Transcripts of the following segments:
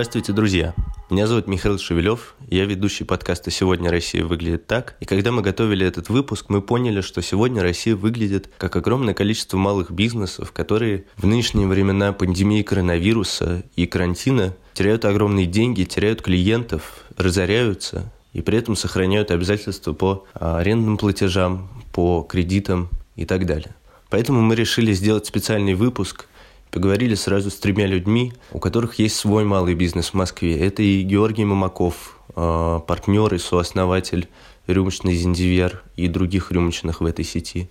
Здравствуйте, друзья! Меня зовут Михаил Шевелев, я ведущий подкаста «Сегодня Россия выглядит так». И когда мы готовили этот выпуск, мы поняли, что сегодня Россия выглядит как огромное количество малых бизнесов, которые в нынешние времена пандемии коронавируса и карантина теряют огромные деньги, теряют клиентов, разоряются и при этом сохраняют обязательства по а, арендным платежам, по кредитам и так далее. Поэтому мы решили сделать специальный выпуск Поговорили сразу с тремя людьми, у которых есть свой малый бизнес в Москве. Это и Георгий Мамаков, а, партнер и сооснователь рюмочный Зиндивер и других рюмочных в этой сети.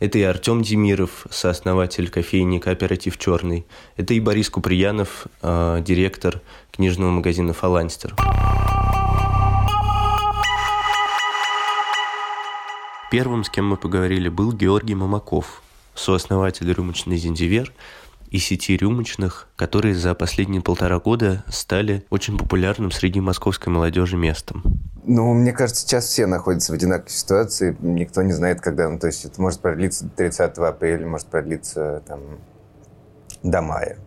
Это и Артем Демиров, сооснователь кофейни «Кооператив Черный». Это и Борис Куприянов, а, директор книжного магазина «Фаланстер». Первым, с кем мы поговорили, был Георгий Мамаков, сооснователь рюмочный «Зиндивер», и сети рюмочных, которые за последние полтора года стали очень популярным среди московской молодежи местом. Ну, мне кажется, сейчас все находятся в одинаковой ситуации. Никто не знает, когда. Ну, то есть это может продлиться до 30 апреля, может продлиться там, до мая.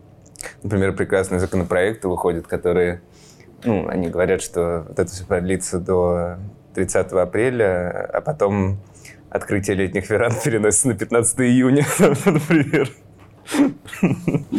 Например, прекрасные законопроекты выходят, которые... Ну, они говорят, что вот это все продлится до 30 апреля, а потом открытие летних веранд переносится на 15 июня, например.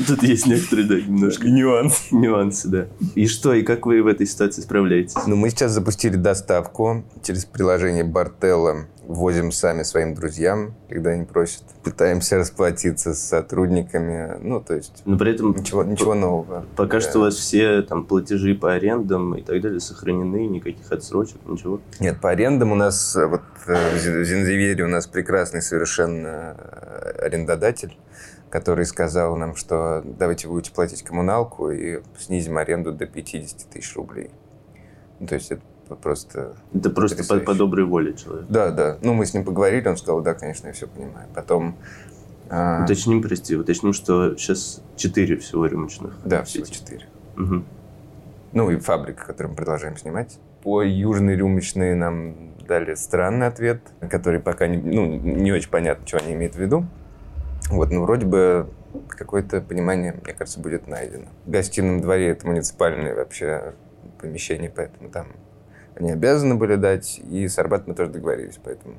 Тут есть некоторые, да, немножко нюансы. Нюансы, да. И что, и как вы в этой ситуации справляетесь? Ну, мы сейчас запустили доставку через приложение Бартелла. Возим сами своим друзьям, когда они просят. Пытаемся расплатиться с сотрудниками. Ну, то есть... Но при этом... Ничего, ничего нового. Пока да. что у вас все там платежи по арендам и так далее сохранены, никаких отсрочек, ничего? Нет, по арендам у нас, вот э, в Зинзивере у нас прекрасный совершенно э, арендодатель который сказал нам, что давайте будете платить коммуналку и снизим аренду до 50 тысяч рублей. Ну, то есть это просто... Это просто по, по доброй воле человека. Да, да. Ну, мы с ним поговорили, он сказал, да, конечно, я все понимаю. Потом... А... Уточним, прости, уточним, что сейчас четыре всего рюмочных. Да, всего четыре. Угу. Ну, и фабрика, которую мы продолжаем снимать. По южной рюмочной нам дали странный ответ, который пока не, ну, не очень понятно, что они имеют в виду. Вот, ну, вроде бы какое-то понимание, мне кажется, будет найдено. В гостином дворе это муниципальное вообще помещение, поэтому там они обязаны были дать, и с Арбат мы тоже договорились, поэтому...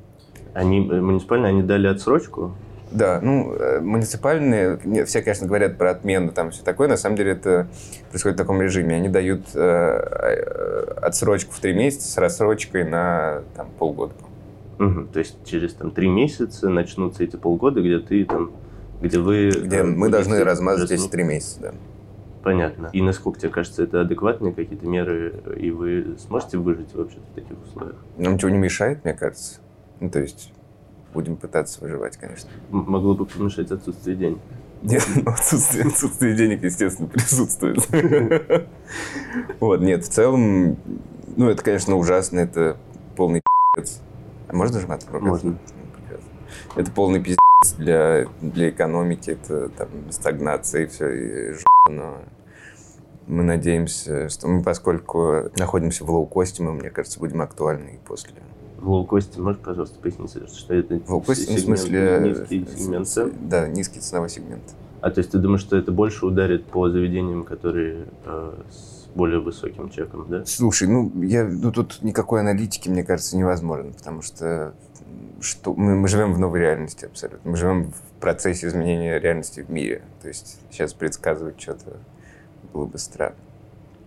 Они, э, муниципальные, они дали отсрочку? Да, ну, э, муниципальные, все, конечно, говорят про отмену, там все такое, на самом деле это происходит в таком режиме. Они дают э, э отсрочку в три месяца с рассрочкой на там, полгода, Угу, то есть через там три месяца начнутся эти полгода, где ты там, где вы... Где там, мы должны размазать эти три месяца, да. Понятно. И насколько тебе кажется, это адекватные какие-то меры, и вы сможете выжить вообще в таких условиях? Нам ничего не мешает, мне кажется. Ну, то есть будем пытаться выживать, конечно. Могло бы помешать отсутствие денег. Нет, ну, отсутствие, отсутствие денег, естественно, присутствует. Вот, нет, в целом, ну, это, конечно, ужасно, это полный пи***ц. А можно нажимать Можно. Ну, это полный пиздец для, для экономики, это там стагнация и все, и ж**, но мы надеемся, что мы, поскольку находимся в лоукосте, мы, мне кажется, будем актуальны и после. В лоукосте, можешь, пожалуйста, пояснить, что это в лоукосте, ну, в смысле... Низкий сегмент цен? Да, низкий ценовой сегмент. А то есть ты думаешь, что это больше ударит по заведениям, которые э, с более высоким чеком, да? Слушай, ну, я, ну тут никакой аналитики, мне кажется, невозможно, потому что, что мы, мы живем в новой реальности абсолютно. Мы живем в процессе изменения реальности в мире. То есть сейчас предсказывать что-то было бы странно.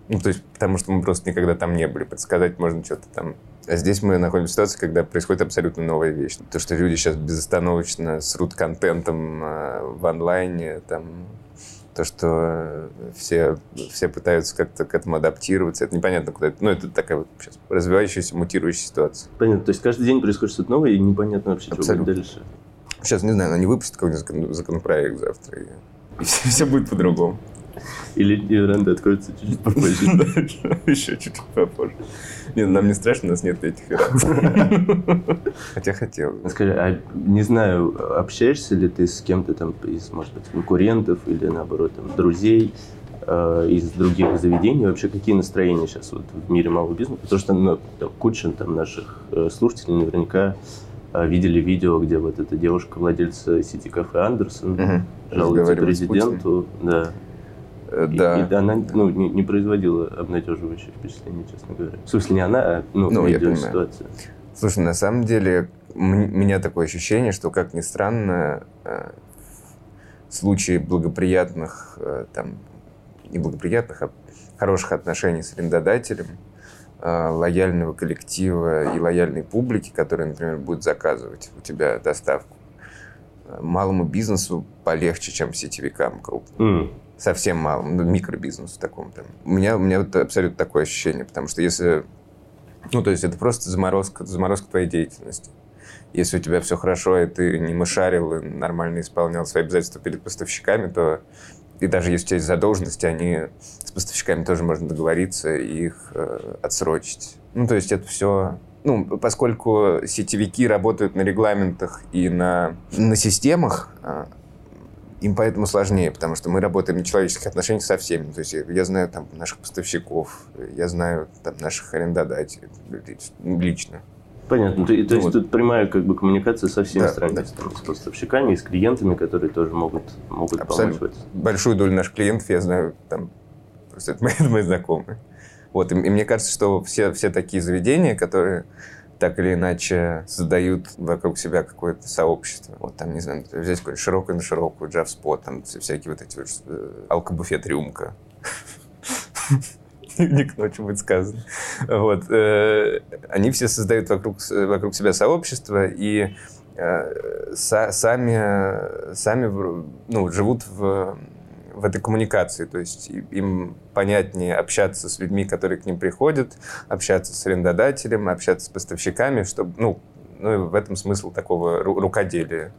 Ну, то есть, потому что мы просто никогда там не были. Предсказать можно что-то там. А здесь мы находимся в ситуации, когда происходит абсолютно новая вещь. То, что люди сейчас безостановочно срут контентом э, в онлайне, там, то, что все, все пытаются как-то к этому адаптироваться, это непонятно куда это. Ну, это такая вот сейчас развивающаяся, мутирующая ситуация. Понятно. То есть каждый день происходит что-то новое, и непонятно вообще, Абсолютно. что будет дальше. Сейчас, не знаю, они выпустят какой-нибудь законопроект завтра, и, и все, все будет по-другому. Или веранда откроется чуть-чуть попозже. Еще чуть-чуть попозже. Нет, нам не страшно, у нас нет этих веранд. Хотя хотел. Скажи, а не знаю, общаешься ли ты с кем-то там из, может быть, конкурентов или, наоборот, там, друзей, э, из других заведений, вообще какие настроения сейчас вот в мире малого бизнеса? Потому что ну, там, куча там, наших э, слушателей наверняка э, видели видео, где вот эта девушка, владельца сети кафе Андерсон, угу. жалуется президенту, да, да. И, и она ну, не, не производила обнадеживающее впечатление, честно говоря. В смысле, не она, а ну, ну я понимаю. ситуация. Слушай, на самом деле, у меня такое ощущение, что, как ни странно, э, в случае благоприятных, э, там, неблагоприятных, а хороших отношений с арендодателем, лояльного коллектива и лояльной публики, которая, например, будет заказывать у тебя доставку, малому бизнесу полегче, чем сетевикам крупным. Mm совсем малым, ну, микробизнесу такому там. У меня, у меня вот абсолютно такое ощущение, потому что если... Ну, то есть это просто заморозка, заморозка твоей деятельности. Если у тебя все хорошо, и ты не мышарил, и нормально исполнял свои обязательства перед поставщиками, то и даже если у тебя есть задолженности, они с поставщиками тоже можно договориться и их э, отсрочить. Ну, то есть это все ну, поскольку сетевики работают на регламентах и на, на системах, а, им поэтому сложнее, потому что мы работаем на человеческих отношениях со всеми. То есть я, знаю там наших поставщиков, я знаю там наших арендодателей лично. Понятно. То, ну, то есть вот. тут прямая как бы коммуникация со всеми да, странами, да. с поставщиками и с клиентами, которые тоже могут, могут Абсолютно. помочь. Большую долю наших клиентов я знаю, там, просто это мои, мои знакомые. Вот, и, и мне кажется, что все, все такие заведения, которые так или иначе создают вокруг себя какое-то сообщество. Вот там, не знаю, взять какую-нибудь широкую на широкую, джавспот, там всякие вот эти вот э, алкобуфет рюмка. Не к ночи будет сказано. Вот. Э, они все создают вокруг, вокруг себя сообщество и э, сами, сами ну, живут в в этой коммуникации. То есть им понятнее общаться с людьми, которые к ним приходят, общаться с арендодателем, общаться с поставщиками, чтобы, ну, ну и в этом смысл такого ру- рукоделия.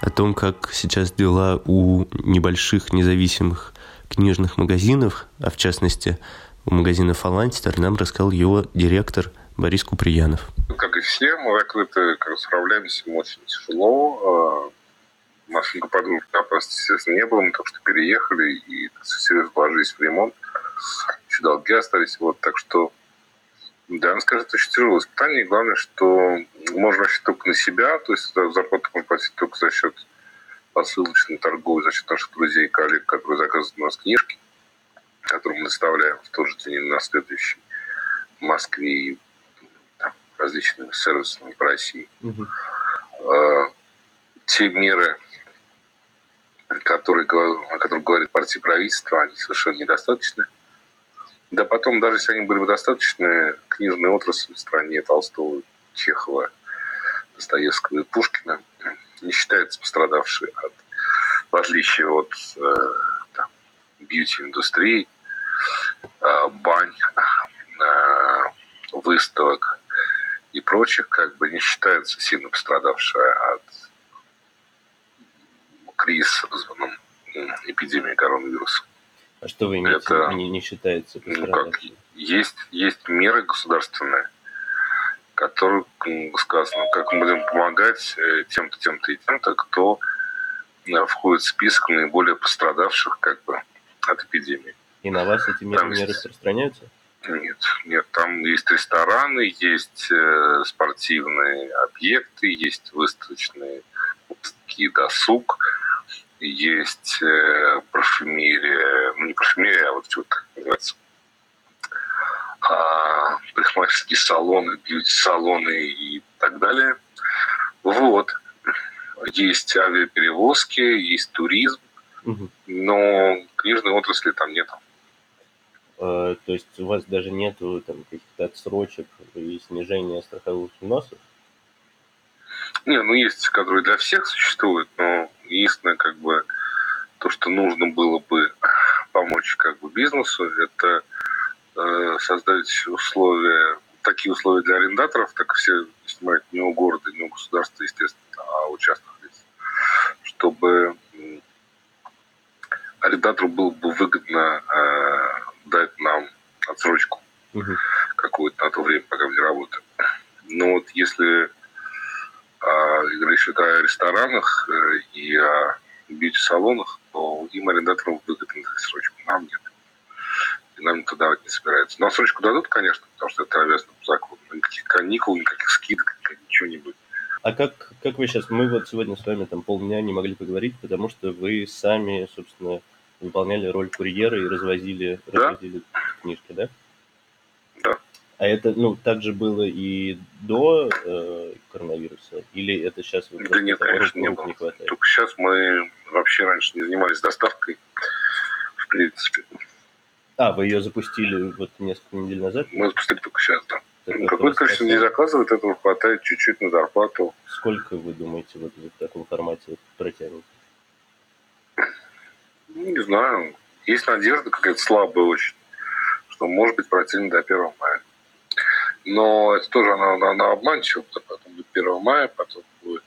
О том, как сейчас дела у небольших независимых книжных магазинов, а в частности у магазина «Фаланстер», нам рассказал его директор Борис Куприянов. Как и все, мы закрыты, как справляемся, очень тяжело. А, машинка подруг опасности, естественно, не было, мы только что переехали и серьезно вложились в ремонт. Еще долги остались, вот, так что да, он скажет, очень тяжелое испытание. Главное, что можно рассчитывать только на себя, то есть зарплату можно платить только за счет посылочной торговли, за счет наших друзей и коллег, которые заказывают у нас книжки, которые мы доставляем в тот же день на следующий в Москве и различными сервисами в России. Угу. Те меры, которые, о которых говорит партия правительства, они совершенно недостаточны. Да потом, даже если они были бы достаточны, книжная отрасль в стране Толстого, Чехова, Достоевского и Пушкина не считается пострадавшей от, в отличие от э, бьюти-индустрии, э, бань, э, выставок, и прочих как бы не считается сильно пострадавшая от кризиса, вызванным эпидемией коронавируса. А что вы имеете Это, не, не считается ну, как, есть, есть меры государственные, которые сказано, как мы будем помогать э, тем-то, тем-то и тем-то, кто э, входит в список наиболее пострадавших как бы от эпидемии. И на вас эти меры Там не есть... распространяются? Нет, нет, там есть рестораны, есть э, спортивные объекты, есть выставочные такие досуг, есть э, парфюмерия, ну не парфюмерия, а вот что как называется, а, парикмахерские салоны, бьюти-салоны и так далее. Вот. Есть авиаперевозки, есть туризм, угу. но книжной отрасли там нет. Э, то есть у вас даже нету там каких-то отсрочек и снижения страховых взносов? Не, ну есть, которые для всех существуют, но единственное, как бы, то, что нужно было бы помочь как бы бизнесу, это э, создать условия, такие условия для арендаторов, так все снимают не у города, не у государства, естественно, а у частных лиц, чтобы арендатору было бы выгодно э, дать нам отсрочку угу. какую-то на то время, пока мы не работаем. Но вот если а, речь идет о ресторанах э, и о бьюти-салонах, то им арендаторам выгодно дать отсрочку, нам нет. И нам никто давать не собирается. Но отсрочку дадут, конечно, потому что это обязано по закону. Никаких каникул, никаких скидок, ничего не будет. А как, как вы сейчас, мы вот сегодня с вами там полдня не могли поговорить, потому что вы сами, собственно, выполняли роль курьера и развозили, да? развозили книжки, да? Да. А это, ну, так же было и до э, коронавируса? Или это сейчас вы Да нет, конечно, не было. Не хватает? Только сейчас мы вообще раньше не занимались доставкой, в принципе. А, вы ее запустили вот несколько недель назад? Мы запустили только сейчас, да. Какое-то количество людей заказывает, этого хватает чуть-чуть на зарплату. Сколько, вы думаете, вот в таком формате протянет? Ну, не знаю. Есть надежда какая-то слабая очень, что может быть противно до 1 мая. Но это тоже она, она, она обманчива, потом будет 1 мая, потом будет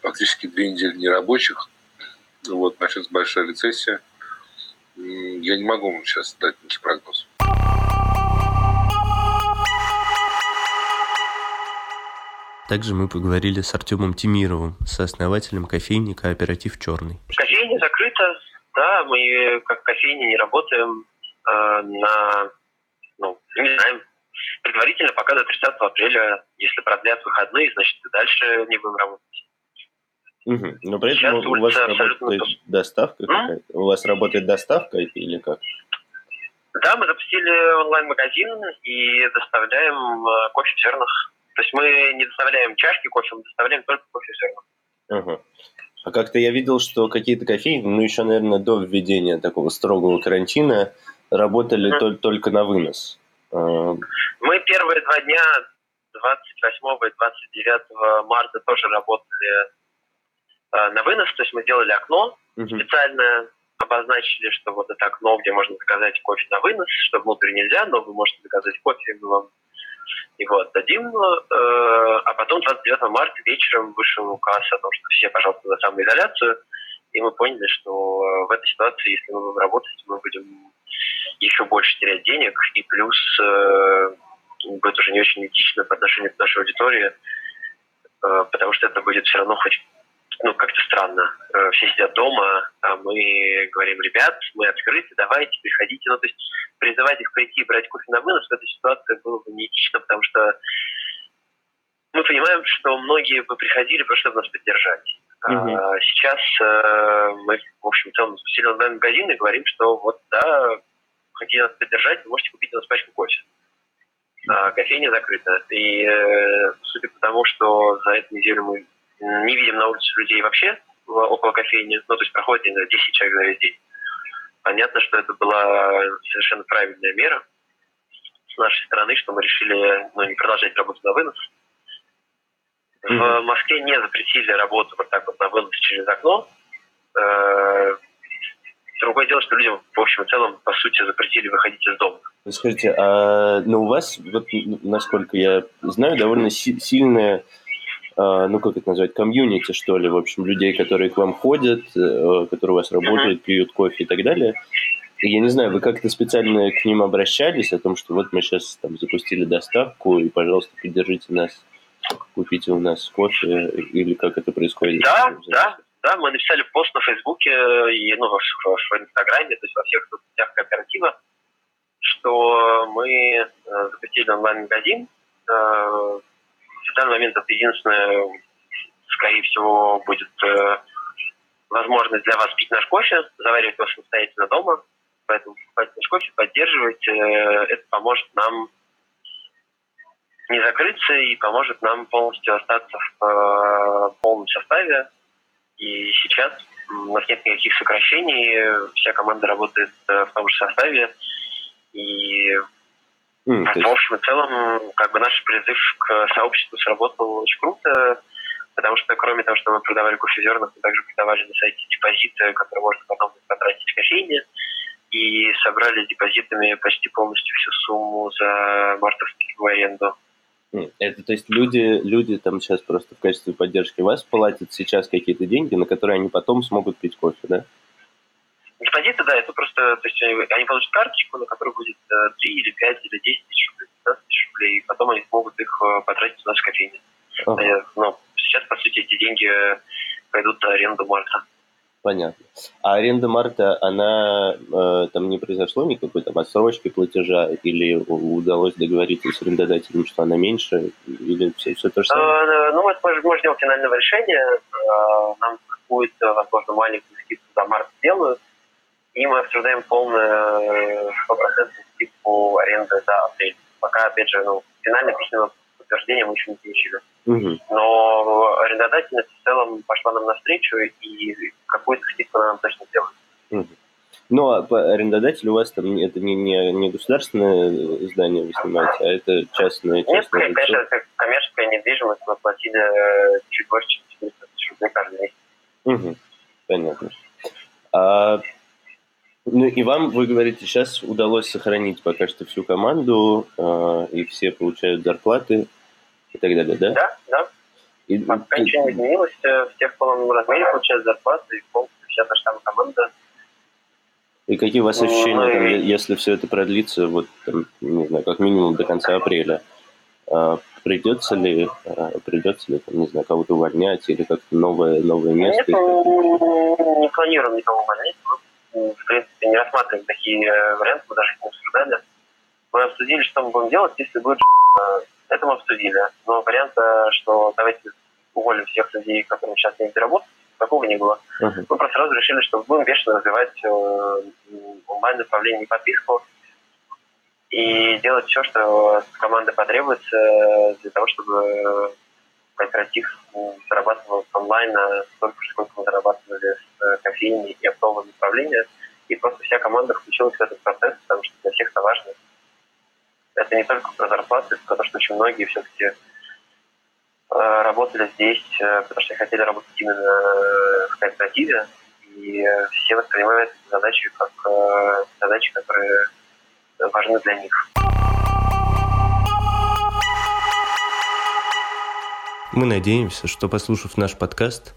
фактически две недели нерабочих. Вот, начнется большая рецессия. Я не могу вам сейчас дать никаких прогнозов. Также мы поговорили с Артемом Тимировым, сооснователем кофейни «Кооператив Черный». Кофейня закрыта, да, мы как кофейня не работаем э, на, ну, не знаем, предварительно пока до 30 апреля, если продлят выходные, значит и дальше не будем работать. Угу. Но при этом у вас работает доставка какая-то? У вас работает доставка или как? Да, мы запустили онлайн-магазин и доставляем э, кофе в зернах то есть мы не доставляем чашки кофе, мы доставляем только кофе зерна. Ага. А как-то я видел, что какие-то кофейни, ну еще, наверное, до введения такого строгого карантина, работали mm. только на вынос. А, мы первые два дня, 28 и 29 марта, тоже работали э, на вынос, то есть мы делали окно mm-hmm. специальное, обозначили, что вот это окно, где можно заказать кофе на вынос, что внутрь нельзя, но вы можете заказать кофе, мы вам его отдадим, э, а потом 29 марта вечером вышел указ о том, что все, пожалуйста, на самоизоляцию, и мы поняли, что в этой ситуации, если мы будем работать, мы будем еще больше терять денег, и плюс э, будет уже не очень этично по отношению к нашей аудитории, э, потому что это будет все равно хоть ну, как-то странно. Э, все сидят дома, а мы говорим, ребят, мы открыты, давайте, приходите. Ну, то есть призывать их прийти и брать кофе на вынос в этой ситуации было бы неэтично, потому что мы понимаем, что многие бы приходили просто, чтобы нас поддержать. А сейчас э, мы, в общем, в целом запустили онлайн-магазин и говорим, что вот, да, хотите нас поддержать, вы можете купить у нас пачку кофе. А кофейня закрыта. И э, судя по тому, что за эту неделю мы не видим на улице людей вообще около кофейни, ну, то есть проходит, не знаю, 10 человек за весь день. Понятно, что это была совершенно правильная мера с нашей стороны, что мы решили ну, не продолжать работу на вынос. Mm-hmm. В Москве не запретили работу вот так вот на вынос через окно. Э, другое дело, что людям, в общем и целом, по сути, запретили выходить из дома. Скажите, а ну, у вас, вот, насколько я знаю, довольно си- сильная ну, как это назвать, комьюнити, что ли, в общем, людей, которые к вам ходят, э, которые у вас работают, пьют кофе и так далее. И я не знаю, вы как-то специально к ним обращались о том, что вот мы сейчас там запустили доставку, и, пожалуйста, поддержите нас, купите у нас кофе, или как это происходит? Да, да, да, мы написали пост на Фейсбуке и ну, в, в, в Инстаграме, то есть во всех соцсетях кооператива, что мы э, запустили онлайн-магазин, э, в данный момент это единственное, скорее всего, будет э, возможность для вас пить наш кофе, заваривать его самостоятельно дома. Поэтому покупать наш кофе, поддерживать, э, это поможет нам не закрыться и поможет нам полностью остаться в э, полном составе. И сейчас у нас нет никаких сокращений, вся команда работает э, в том же составе. И Mm, в общем и целом, как бы наш призыв к сообществу сработал очень круто, потому что кроме того, что мы продавали кофе зерна, мы также продавали на сайте депозиты, которые можно потом потратить в кофейне, и собрали депозитами почти полностью всю сумму за мартовскую аренду. Это то есть люди, люди там сейчас просто в качестве поддержки вас платят сейчас какие-то деньги, на которые они потом смогут пить кофе, да? Депозиты, да, это просто, то есть они получат карточку, на которой будет 3 э, или 5 или 10 тысяч рублей, 15 тысяч рублей, и потом они смогут их э, потратить в нашей кофейне. Ага. Э, Но ну, сейчас, по сути, эти деньги пойдут на аренду Марта. Понятно. А аренда марта, она э, там не произошло никакой там отсрочки платежа или удалось договориться с арендодателем, что она меньше, или все, все то же самое? А, ну, мы, мы ждем финального решения. Нам какую-то, возможно, маленькую скидку за март сделают, и мы обсуждаем полную стопроцентную скидку аренды за апрель. Пока, опять же, ну, финально письменного подтверждения мы еще не получили. Угу. Но арендодательница в целом пошла нам навстречу и какую-то скидку нам точно сделает. Угу. Ну, а по арендодателю у вас там это не, не, не государственное здание вы снимаете, а это частное, частное Нет, лицо? конечно, это коммерческая недвижимость. Мы платили э, чуть больше, чем 400 тысяч рублей каждый месяц. Угу. Понятно. А, ну и вам, вы говорите, сейчас удалось сохранить пока что всю команду, э, и все получают зарплаты и так далее, да? Да, да. И, Пока и, ничего не изменилось, все в полном размере получают зарплаты, и полностью вся наша команда. И какие у вас ну, ощущения, ну, там, если все это продлится, вот, там, не знаю, как минимум до конца апреля? А, придется ли, а, придется ли, там, не знаю, кого-то увольнять или как-то новое, новое место? Нет, мы не планируем никого увольнять. В принципе, не рассматриваем такие э, варианты, мы даже их не обсуждали. Мы обсудили, что мы будем делать, если будет это мы обсудили. Но варианта, что давайте уволим всех людей, которые сейчас не работают, такого не было. Uh-huh. Мы просто сразу решили, что будем бешено развивать э, онлайн-направление и подписку и делать все, что от команды потребуется для того, чтобы кооператив зарабатывал онлайн столько же, сколько мы зарабатывали с э, кофейней и оптовым направлением. И просто вся команда включилась в этот процесс, потому что для всех это важно это не только про зарплаты, потому что очень многие все-таки э, работали здесь, э, потому что хотели работать именно в кооперативе, и все воспринимают задачи как задачи, которые важны для них. Мы надеемся, что, послушав наш подкаст,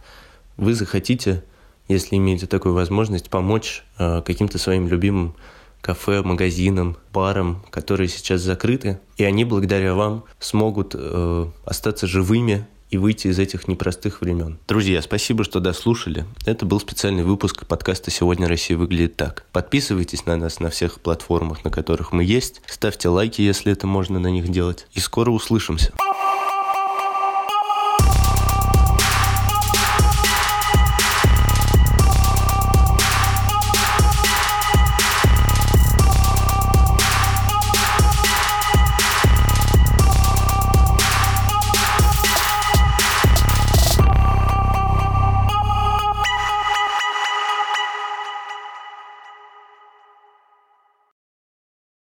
вы захотите, если имеете такую возможность, помочь э, каким-то своим любимым кафе, магазинам, барам, которые сейчас закрыты, и они благодаря вам смогут э, остаться живыми и выйти из этих непростых времен. Друзья, спасибо, что дослушали. Это был специальный выпуск подкаста «Сегодня Россия выглядит так». Подписывайтесь на нас на всех платформах, на которых мы есть. Ставьте лайки, если это можно на них делать. И скоро услышимся.